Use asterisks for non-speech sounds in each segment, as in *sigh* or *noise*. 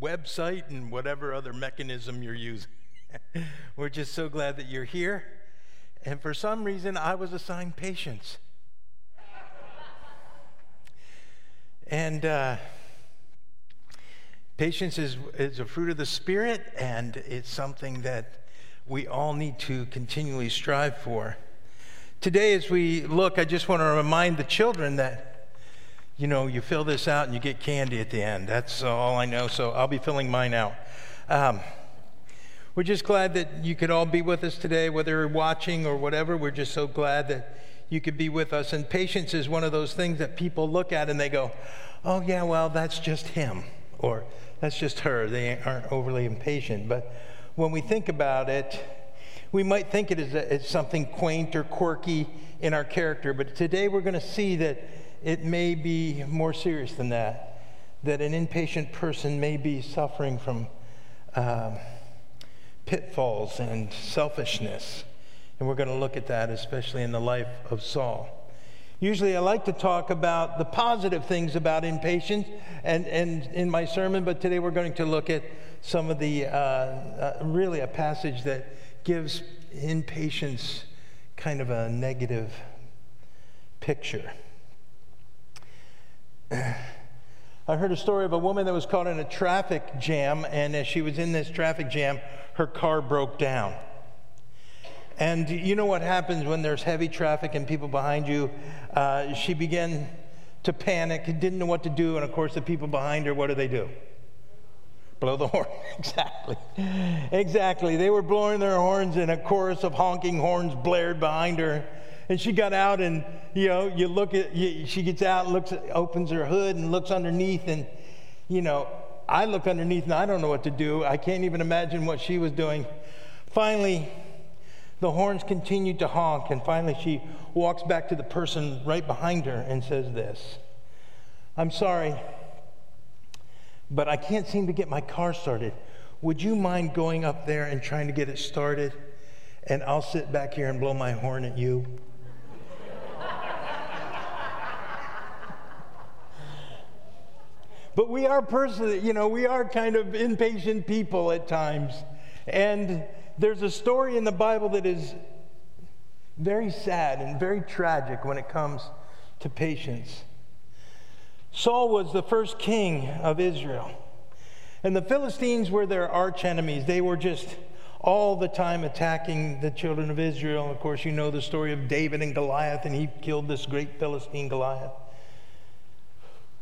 website and whatever other mechanism you're using. *laughs* We're just so glad that you're here. And for some reason, I was assigned patience. And uh, patience is, is a fruit of the Spirit, and it's something that we all need to continually strive for. Today, as we look, I just want to remind the children that, you know, you fill this out and you get candy at the end. That's all I know, so I'll be filling mine out. Um, we're just glad that you could all be with us today, whether you're watching or whatever. We're just so glad that you could be with us. And patience is one of those things that people look at and they go, oh, yeah, well, that's just him, or that's just her. They aren't overly impatient. But when we think about it, we might think it is it's something quaint or quirky in our character, but today we're going to see that it may be more serious than that. That an impatient person may be suffering from um, pitfalls and selfishness. And we're going to look at that, especially in the life of Saul. Usually, I like to talk about the positive things about impatience and, and in my sermon, but today we're going to look at some of the uh, uh, really a passage that gives impatience kind of a negative picture. I heard a story of a woman that was caught in a traffic jam, and as she was in this traffic jam, her car broke down. And you know what happens when there's heavy traffic and people behind you? Uh, she began to panic, didn't know what to do, and of course, the people behind her, what do they do? Blow the *laughs* horn. exactly. Exactly. They were blowing their horns, and a chorus of honking horns blared behind her. And she got out, and you know, you look at, you, she gets out, looks, opens her hood, and looks underneath, and you know, I look underneath, and I don't know what to do. I can't even imagine what she was doing. Finally, the horns continued to honk, and finally, she walks back to the person right behind her and says this I'm sorry but I can't seem to get my car started. Would you mind going up there and trying to get it started? And I'll sit back here and blow my horn at you. But we are person, you know, we are kind of impatient people at times. And there's a story in the Bible that is very sad and very tragic when it comes to patience. Saul was the first king of Israel. And the Philistines were their arch enemies. They were just all the time attacking the children of Israel. Of course, you know the story of David and Goliath, and he killed this great Philistine Goliath.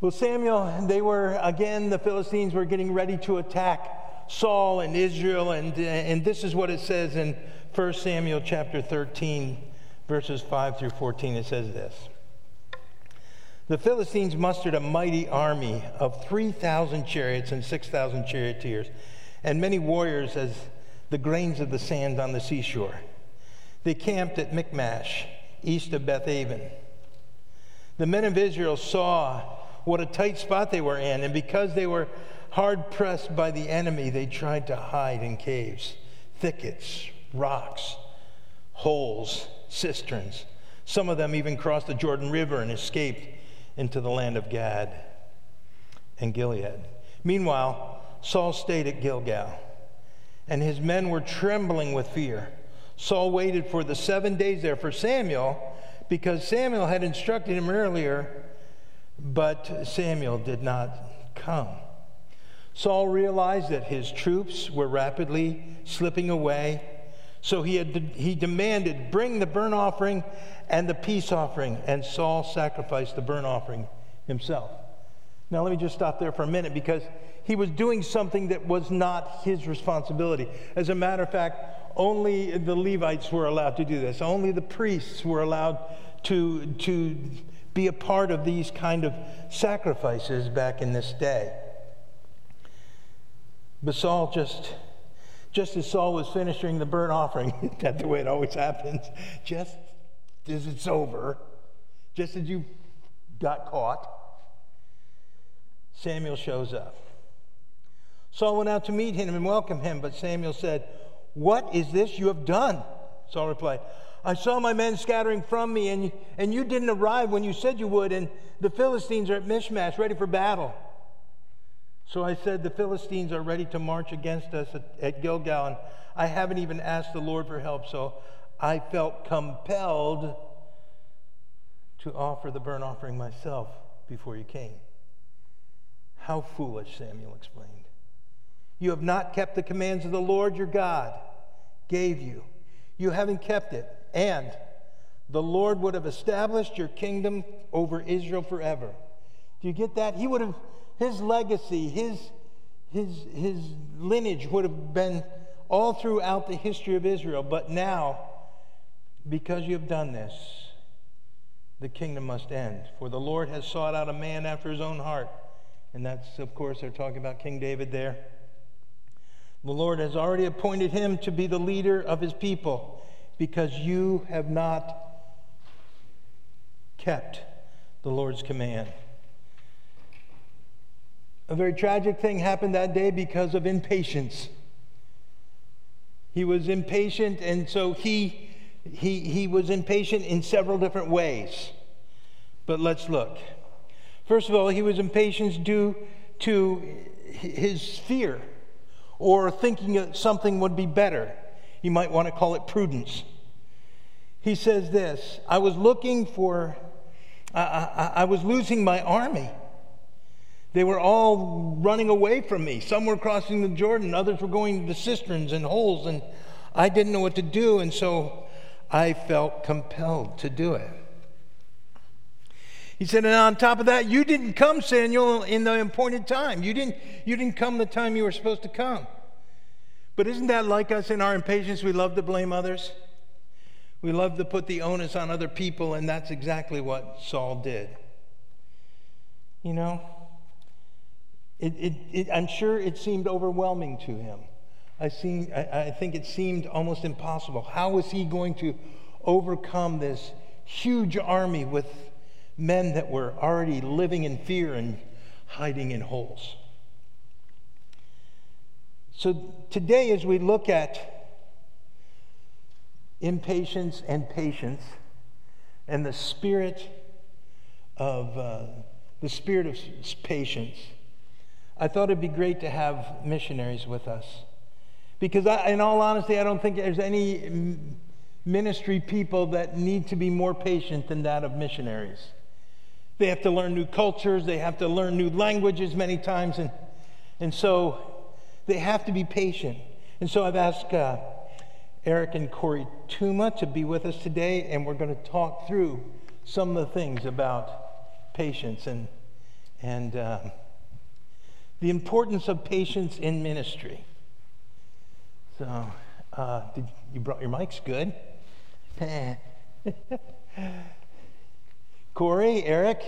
Well, Samuel, they were, again, the Philistines were getting ready to attack Saul and Israel. And, uh, and this is what it says in 1 Samuel chapter 13, verses 5 through 14. It says this. The Philistines mustered a mighty army of 3,000 chariots and 6,000 charioteers, and many warriors as the grains of the sand on the seashore. They camped at Michmash, east of Bethaven. The men of Israel saw what a tight spot they were in, and because they were hard pressed by the enemy, they tried to hide in caves, thickets, rocks, holes, cisterns. Some of them even crossed the Jordan River and escaped into the land of Gad and Gilead. Meanwhile, Saul stayed at Gilgal, and his men were trembling with fear. Saul waited for the seven days there for Samuel because Samuel had instructed him earlier, but Samuel did not come. Saul realized that his troops were rapidly slipping away, so he, had, he demanded, Bring the burnt offering and the peace offering, and Saul sacrificed the burnt offering himself. Now, let me just stop there for a minute because he was doing something that was not his responsibility. As a matter of fact, only the Levites were allowed to do this, only the priests were allowed to, to be a part of these kind of sacrifices back in this day. But Saul just, just as Saul was finishing the burnt offering, *laughs* that's the way it always happens, just as it's over, just as you got caught, Samuel shows up. Saul went out to meet him and welcome him, but Samuel said, What is this you have done? Saul replied, I saw my men scattering from me, and, and you didn't arrive when you said you would, and the Philistines are at Michmash, ready for battle. So I said, The Philistines are ready to march against us at, at Gilgal, and I haven't even asked the Lord for help, so I felt compelled to offer the burnt offering myself before you came. How foolish, Samuel explained. You have not kept the commands of the Lord your God gave you. You haven't kept it. And the Lord would have established your kingdom over Israel forever. Do you get that? He would have, his legacy, his, his, his lineage would have been all throughout the history of Israel. But now, because you have done this, the kingdom must end. For the Lord has sought out a man after his own heart. And that's, of course, they're talking about King David there. The Lord has already appointed him to be the leader of his people because you have not kept the Lord's command. A very tragic thing happened that day because of impatience. He was impatient, and so he, he, he was impatient in several different ways. But let's look. First of all, he was impatient due to his fear or thinking that something would be better. You might want to call it prudence. He says this I was looking for, I, I, I was losing my army. They were all running away from me. Some were crossing the Jordan, others were going to the cisterns and holes, and I didn't know what to do, and so I felt compelled to do it. He said, and on top of that, you didn't come, Samuel, in the appointed time. You didn't, you didn't come the time you were supposed to come. But isn't that like us in our impatience? We love to blame others. We love to put the onus on other people, and that's exactly what Saul did. You know, it, it, it, I'm sure it seemed overwhelming to him. I, I, I think it seemed almost impossible. How was he going to overcome this huge army with men that were already living in fear and hiding in holes. So today, as we look at impatience and patience and the spirit of uh, the spirit of patience, I thought it'd be great to have missionaries with us. Because, I, in all honesty, I don't think there's any ministry people that need to be more patient than that of missionaries. They have to learn new cultures, they have to learn new languages many times, and, and so they have to be patient. And so I've asked uh, Eric and Corey Tuma to be with us today, and we're going to talk through some of the things about patience and, and uh, the importance of patience in ministry. So, uh, did, you brought your mics? Good. *laughs* Corey, Eric.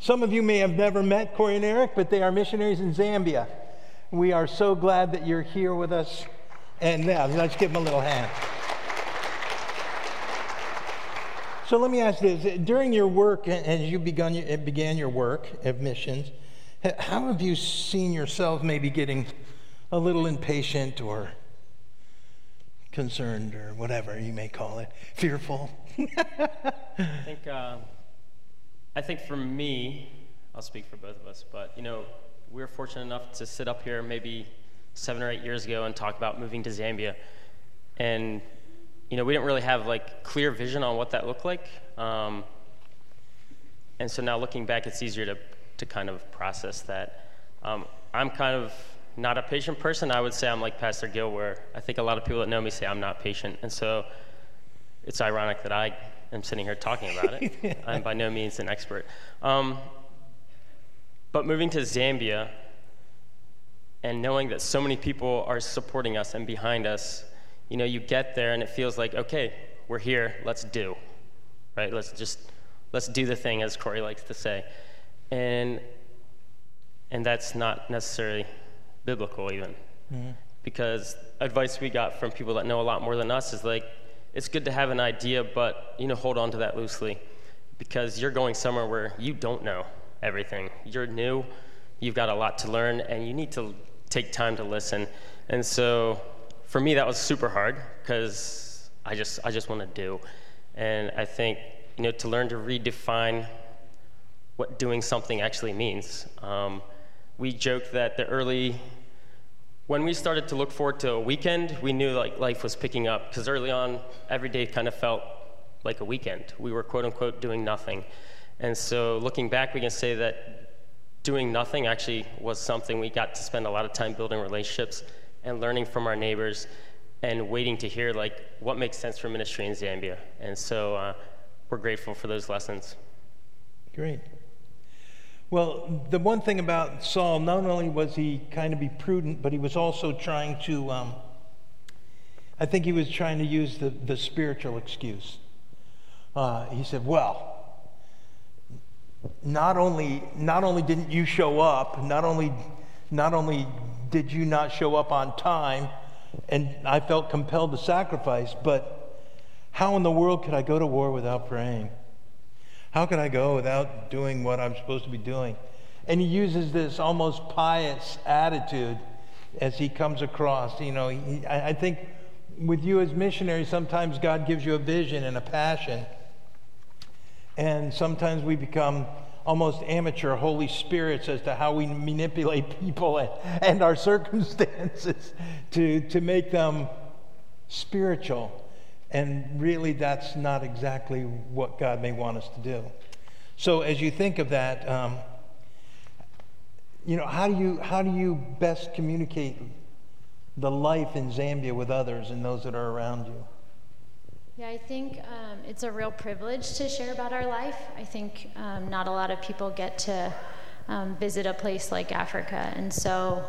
Some of you may have never met Corey and Eric, but they are missionaries in Zambia. We are so glad that you're here with us. And now, let's give them a little hand. So let me ask this. During your work, as you begun, began your work of missions, how have you seen yourself maybe getting a little impatient or concerned or whatever you may call it, fearful? I think uh, I think for me, I'll speak for both of us, but you know, we were fortunate enough to sit up here maybe seven or eight years ago and talk about moving to Zambia, and you know, we didn't really have like clear vision on what that looked like, um, and so now looking back, it's easier to to kind of process that. Um, I'm kind of not a patient person. I would say I'm like Pastor Gil, where I think a lot of people that know me say I'm not patient, and so it's ironic that I am sitting here talking about it. *laughs* I'm by no means an expert. Um, but moving to Zambia and knowing that so many people are supporting us and behind us, you know, you get there and it feels like, okay, we're here, let's do, right? Let's just, let's do the thing, as Corey likes to say. And, and that's not necessarily biblical even. Mm-hmm. Because advice we got from people that know a lot more than us is like, it's good to have an idea, but you know, hold on to that loosely because you're going somewhere where you don't know everything. You're new, you've got a lot to learn, and you need to take time to listen. And so, for me, that was super hard because I just I just want to do, and I think you know to learn to redefine what doing something actually means. Um, we joked that the early, when we started to look forward to a weekend, we knew like life was picking up because early on, every day kind of felt like a weekend. We were quote unquote doing nothing. And so looking back, we can say that doing nothing actually was something we got to spend a lot of time building relationships and learning from our neighbors and waiting to hear like what makes sense for ministry in Zambia. And so uh, we're grateful for those lessons. Great. Well, the one thing about Saul, not only was he kind of be prudent, but he was also trying to, um, I think he was trying to use the, the spiritual excuse. Uh, he said, well, not only, not only didn't you show up, not only, not only did you not show up on time, and I felt compelled to sacrifice, but how in the world could I go to war without praying? How could I go without doing what I'm supposed to be doing? And he uses this almost pious attitude as he comes across. You know, he, I, I think with you as missionaries, sometimes God gives you a vision and a passion. And sometimes we become almost amateur Holy Spirits as to how we manipulate people and, and our *laughs* circumstances to, to make them spiritual. And really, that's not exactly what God may want us to do. So, as you think of that, um, you know, how do you, how do you best communicate the life in Zambia with others and those that are around you? Yeah, I think um, it's a real privilege to share about our life. I think um, not a lot of people get to um, visit a place like Africa, and so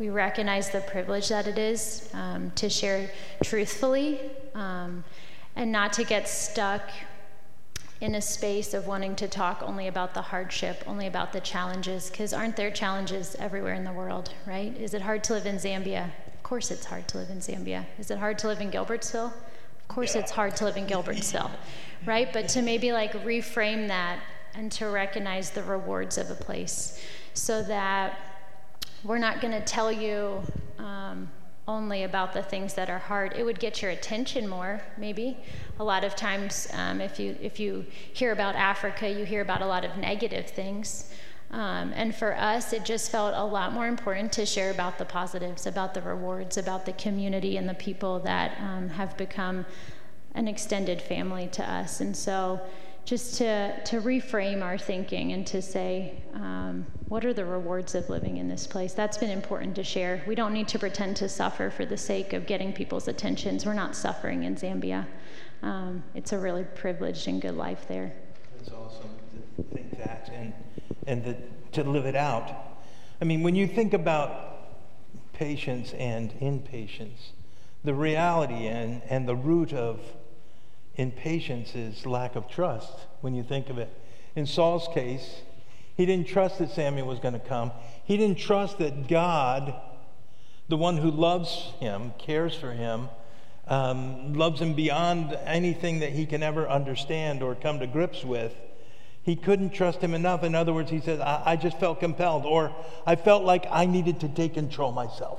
we recognize the privilege that it is um, to share truthfully um, and not to get stuck in a space of wanting to talk only about the hardship, only about the challenges, because aren't there challenges everywhere in the world, right? Is it hard to live in Zambia? Of course it's hard to live in Zambia. Is it hard to live in Gilbertsville? Of course, it's hard to live in Gilbertsville, right? But to maybe like reframe that and to recognize the rewards of a place so that we're not going to tell you um, only about the things that are hard. It would get your attention more, maybe. A lot of times, um, if you if you hear about Africa, you hear about a lot of negative things. Um, and for us, it just felt a lot more important to share about the positives, about the rewards, about the community and the people that um, have become an extended family to us. And so, just to, to reframe our thinking and to say, um, what are the rewards of living in this place? That's been important to share. We don't need to pretend to suffer for the sake of getting people's attentions. We're not suffering in Zambia. Um, it's a really privileged and good life there. That's awesome to think that. And and the, to live it out. I mean, when you think about patience and impatience, the reality and, and the root of impatience is lack of trust when you think of it. In Saul's case, he didn't trust that Samuel was going to come. He didn't trust that God, the one who loves him, cares for him, um, loves him beyond anything that he can ever understand or come to grips with, he couldn't trust him enough. In other words, he said, I, I just felt compelled, or I felt like I needed to take control myself.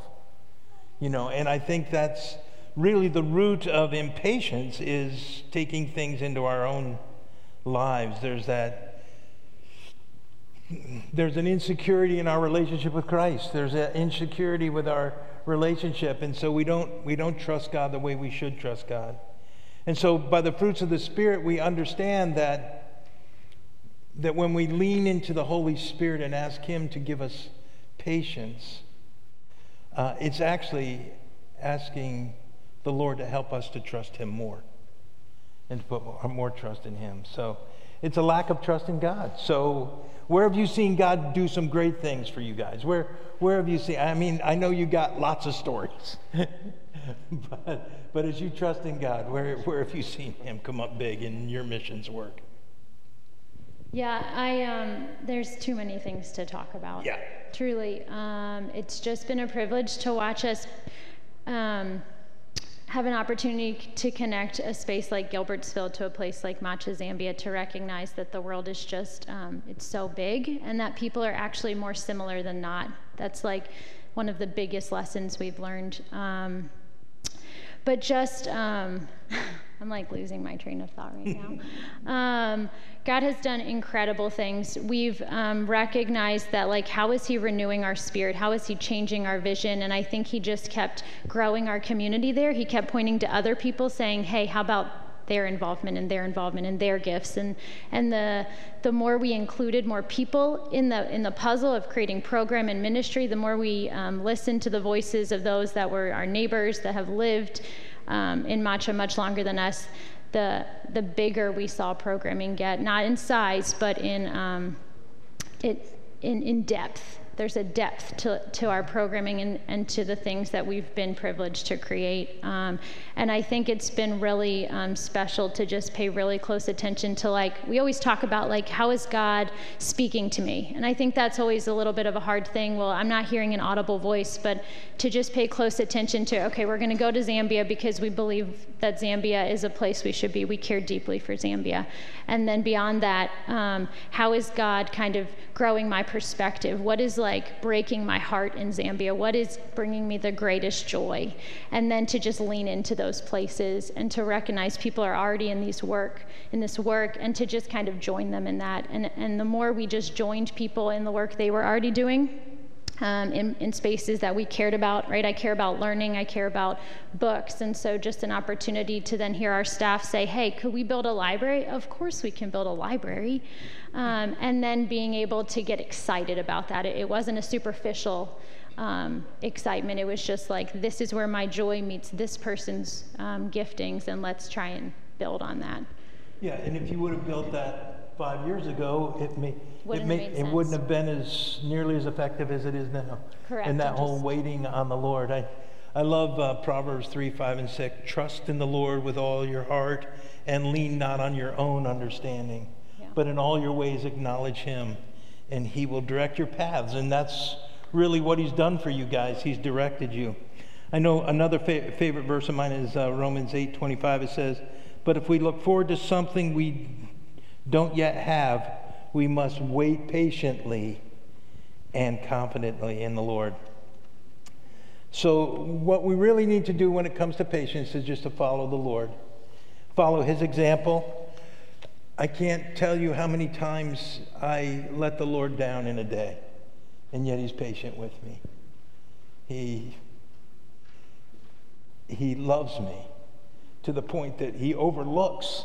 You know, and I think that's really the root of impatience is taking things into our own lives. There's that there's an insecurity in our relationship with Christ. There's an insecurity with our relationship, and so we don't we don't trust God the way we should trust God. And so by the fruits of the Spirit, we understand that that when we lean into the Holy Spirit and ask Him to give us patience, uh, it's actually asking the Lord to help us to trust Him more and to put more, more trust in Him. So it's a lack of trust in God. So where have you seen God do some great things for you guys? Where, where have you seen? I mean, I know you got lots of stories, *laughs* but, but as you trust in God, where, where have you seen Him come up big in your missions work? Yeah, I um, there's too many things to talk about. Yeah. Truly, um, it's just been a privilege to watch us um, have an opportunity to connect a space like Gilbertsville to a place like Macha, Zambia, to recognize that the world is just um, it's so big and that people are actually more similar than not. That's like one of the biggest lessons we've learned. But just um, *laughs* I'm like losing my train of thought right now. *laughs* um, God has done incredible things. We've um, recognized that, like, how is He renewing our spirit? How is He changing our vision? And I think He just kept growing our community there. He kept pointing to other people, saying, "Hey, how about their involvement and their involvement and their gifts. And and the the more we included more people in the in the puzzle of creating program and ministry the more we um, listened to the voices of those that were our neighbors that have lived um, in Macha much longer than us the the bigger we saw programming get not in size but in um, it in, in depth there's a depth to, to our programming and, and to the things that we've been privileged to create. Um, and I think it's been really um, special to just pay really close attention to like, we always talk about like, how is God speaking to me? And I think that's always a little bit of a hard thing. Well, I'm not hearing an audible voice, but to just pay close attention to, okay, we're going to go to Zambia because we believe that Zambia is a place we should be. We care deeply for Zambia. And then beyond that, um, how is God kind of growing my perspective? What is like breaking my heart in Zambia? What is bringing me the greatest joy? And then to just lean into those places and to recognize people are already in these work, in this work, and to just kind of join them in that. And, and the more we just joined people in the work they were already doing, um, in, in, spaces that we cared about, right? I care about learning, I care about books. And so, just an opportunity to then hear our staff say, hey, could we build a library? Of course, we can build a library. Um, and then being able to get excited about that. It, it wasn't a superficial um, excitement, it was just like, this is where my joy meets this person's um, giftings, and let's try and build on that. Yeah, and if you would have built that five years ago, it may, it may, it wouldn't have been as nearly as effective as it is now. Correct. And that whole waiting on the Lord. I, I love uh, Proverbs 3, 5, and 6. Trust in the Lord with all your heart and lean not on your own understanding, yeah. but in all your ways acknowledge Him, and He will direct your paths. And that's really what He's done for you guys. He's directed you. I know another fa- favorite verse of mine is uh, Romans 8, 25. It says, But if we look forward to something we don't yet have, we must wait patiently and confidently in the Lord. So, what we really need to do when it comes to patience is just to follow the Lord, follow His example. I can't tell you how many times I let the Lord down in a day, and yet He's patient with me. He, he loves me to the point that He overlooks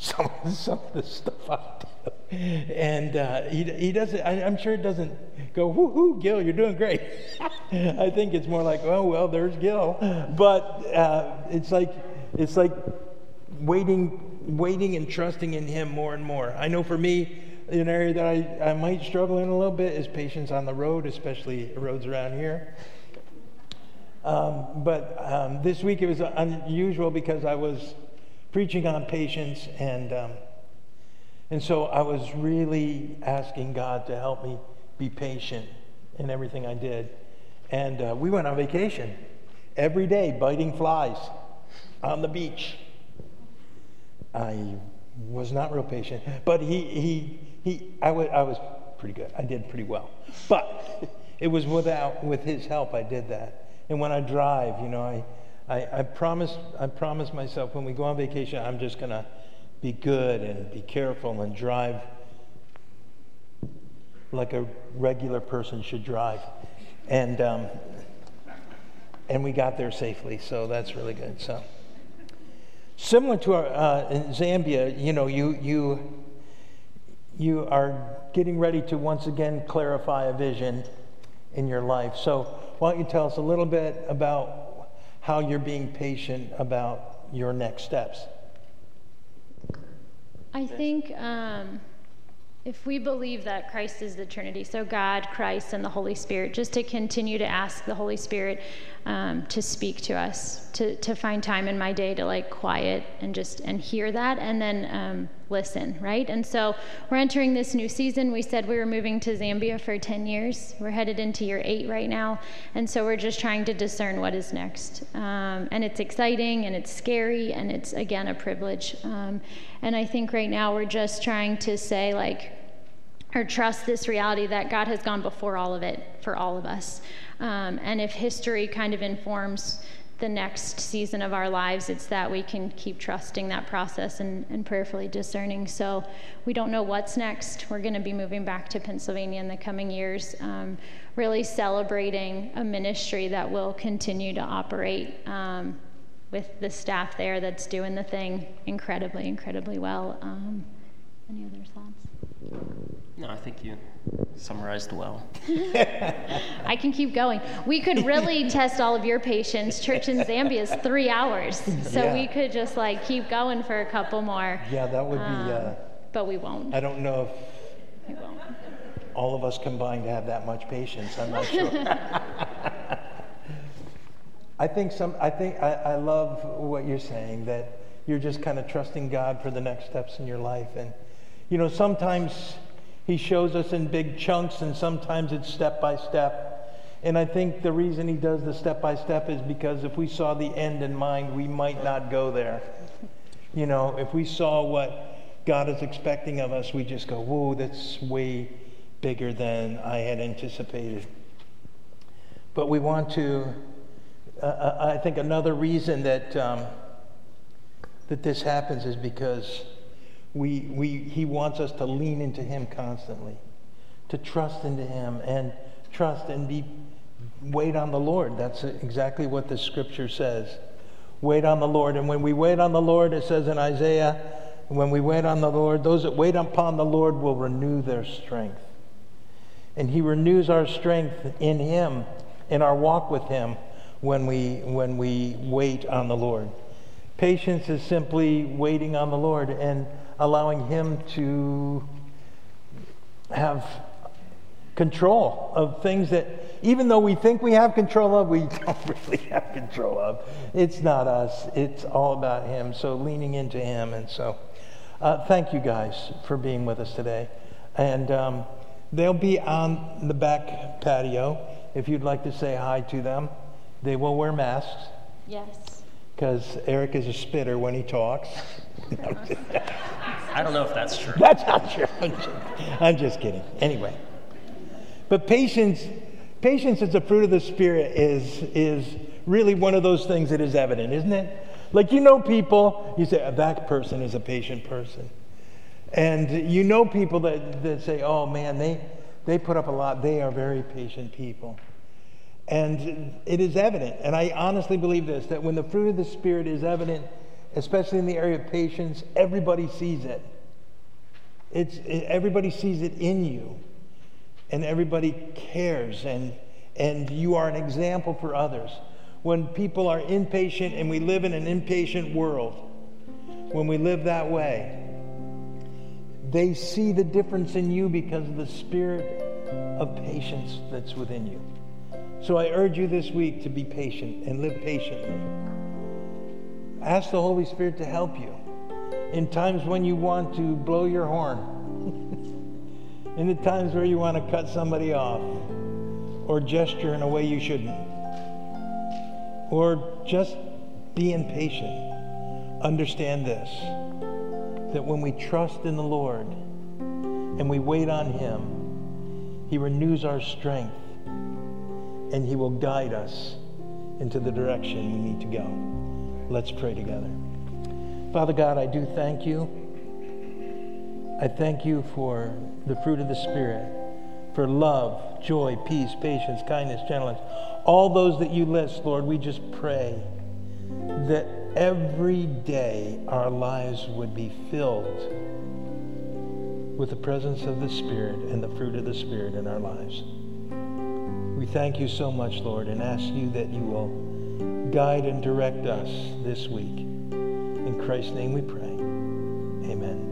some, *laughs* some of the stuff I do. And uh, he, he doesn't, I, am sure it doesn't go, whoo, Gil, you're doing great. *laughs* I think it's more like, oh, well, there's Gil. But uh, it's like, it's like waiting, waiting and trusting in him more and more. I know for me, an area that I, I might struggle in a little bit is patience on the road, especially roads around here. Um, but um, this week it was unusual because I was preaching on patience, and um, and so I was really asking God to help me be patient in everything I did. And uh, we went on vacation every day, biting flies on the beach. I was not real patient, but he he he. I was I was pretty good. I did pretty well, but *laughs* it was without with his help I did that. And when I drive, you know, I I, I promised I promised myself when we go on vacation, I'm just gonna be good and be careful and drive like a regular person should drive. And um, and we got there safely, so that's really good. So similar to our uh, in Zambia, you know, you you you are getting ready to once again clarify a vision in your life. So why don't you tell us a little bit about how you're being patient about your next steps? I think um, if we believe that Christ is the Trinity, so God, Christ, and the Holy Spirit, just to continue to ask the Holy Spirit um, to speak to us, to, to find time in my day to like quiet and just and hear that, and then um, listen, right? And so we're entering this new season. We said we were moving to Zambia for 10 years. We're headed into year eight right now, and so we're just trying to discern what is next. Um, and it's exciting, and it's scary, and it's again a privilege. Um, and I think right now we're just trying to say like or trust this reality that God has gone before all of it for all of us. Um, and if history kind of informs the next season of our lives. It's that we can keep trusting that process and, and prayerfully discerning. So we don't know what's next. We're going to be moving back to Pennsylvania in the coming years, um, really celebrating a ministry that will continue to operate um, with the staff there that's doing the thing incredibly, incredibly well. Um, any other thoughts? No, I think you summarized well. *laughs* I can keep going. We could really *laughs* test all of your patience. Church in Zambia is three hours, so Yeah. we could just like keep going for a couple more. Yeah, that would be, uh, Um, but we won't. I don't know if We won't. all of us combined have that much patience. I'm not sure. *laughs* I think some. I think I, I love what you're saying that you're just kind of trusting God for the next steps in your life, and you know sometimes He shows us in big chunks, and sometimes it's step by step. And I think the reason He does the step by step is because if we saw the end in mind, we might not go there. You know, if we saw what God is expecting of us, we just go, whoa, that's way bigger than I had anticipated. But we want to, uh, I think another reason that, um, that this happens is because we, we, He wants us to lean into Him constantly, to trust into Him and trust and be, wait on the Lord. That's exactly what the scripture says. Wait on the Lord. And when we wait on the Lord, it says in Isaiah, when we wait on the Lord, those that wait upon the Lord will renew their strength. And He renews our strength in Him, in our walk with Him, when we, when we wait on the Lord. Patience is simply waiting on the Lord and allowing Him to have control of things that, even though we think we have control of, we *laughs* don't really have control of. It's not us, it's all about Him. So leaning into Him. And so, uh, thank you guys for being with us today. And um, they'll be on the back patio if you'd like to say hi to them. They will wear masks Yes. Because Eric is a spitter when he talks. I don't know if that's true. That's not true. *laughs* I'm just, I'm just kidding. Anyway, but patience, patience as a fruit of the spirit is is really one of those things that is evident, isn't it? Like you know people, you say "Oh, that person is a patient person, and you know people that that say, oh man, they they put up a lot. They are very patient people. And it is evident, and I honestly believe this, that when the fruit of the Spirit is evident, especially in the area of patience, everybody sees it. It's, it, everybody sees it in you, and everybody cares, and, and you are an example for others. When people are impatient, and we live in an impatient world, when we live that way, they see the difference in you because of the spirit of patience that's within you. So I urge you this week to be patient and live patiently. Ask the Holy Spirit to help you in times when you want to blow your horn, *laughs* in the times where you want to cut somebody off, or gesture in a way you shouldn't, or just be impatient. Understand this that when we trust in the Lord and we wait on Him, He renews our strength and He will guide us into the direction we need to go. Let's pray together. Father God, I do thank you. I thank you for the fruit of the Spirit, for love, joy, peace, patience, kindness, gentleness. All those that you list, Lord, we just pray that every day our lives would be filled with the presence of the Spirit and the fruit of the Spirit in our lives. Thank you so much, Lord, and ask you that you will guide and direct us this week. In Christ's name we pray. Amen.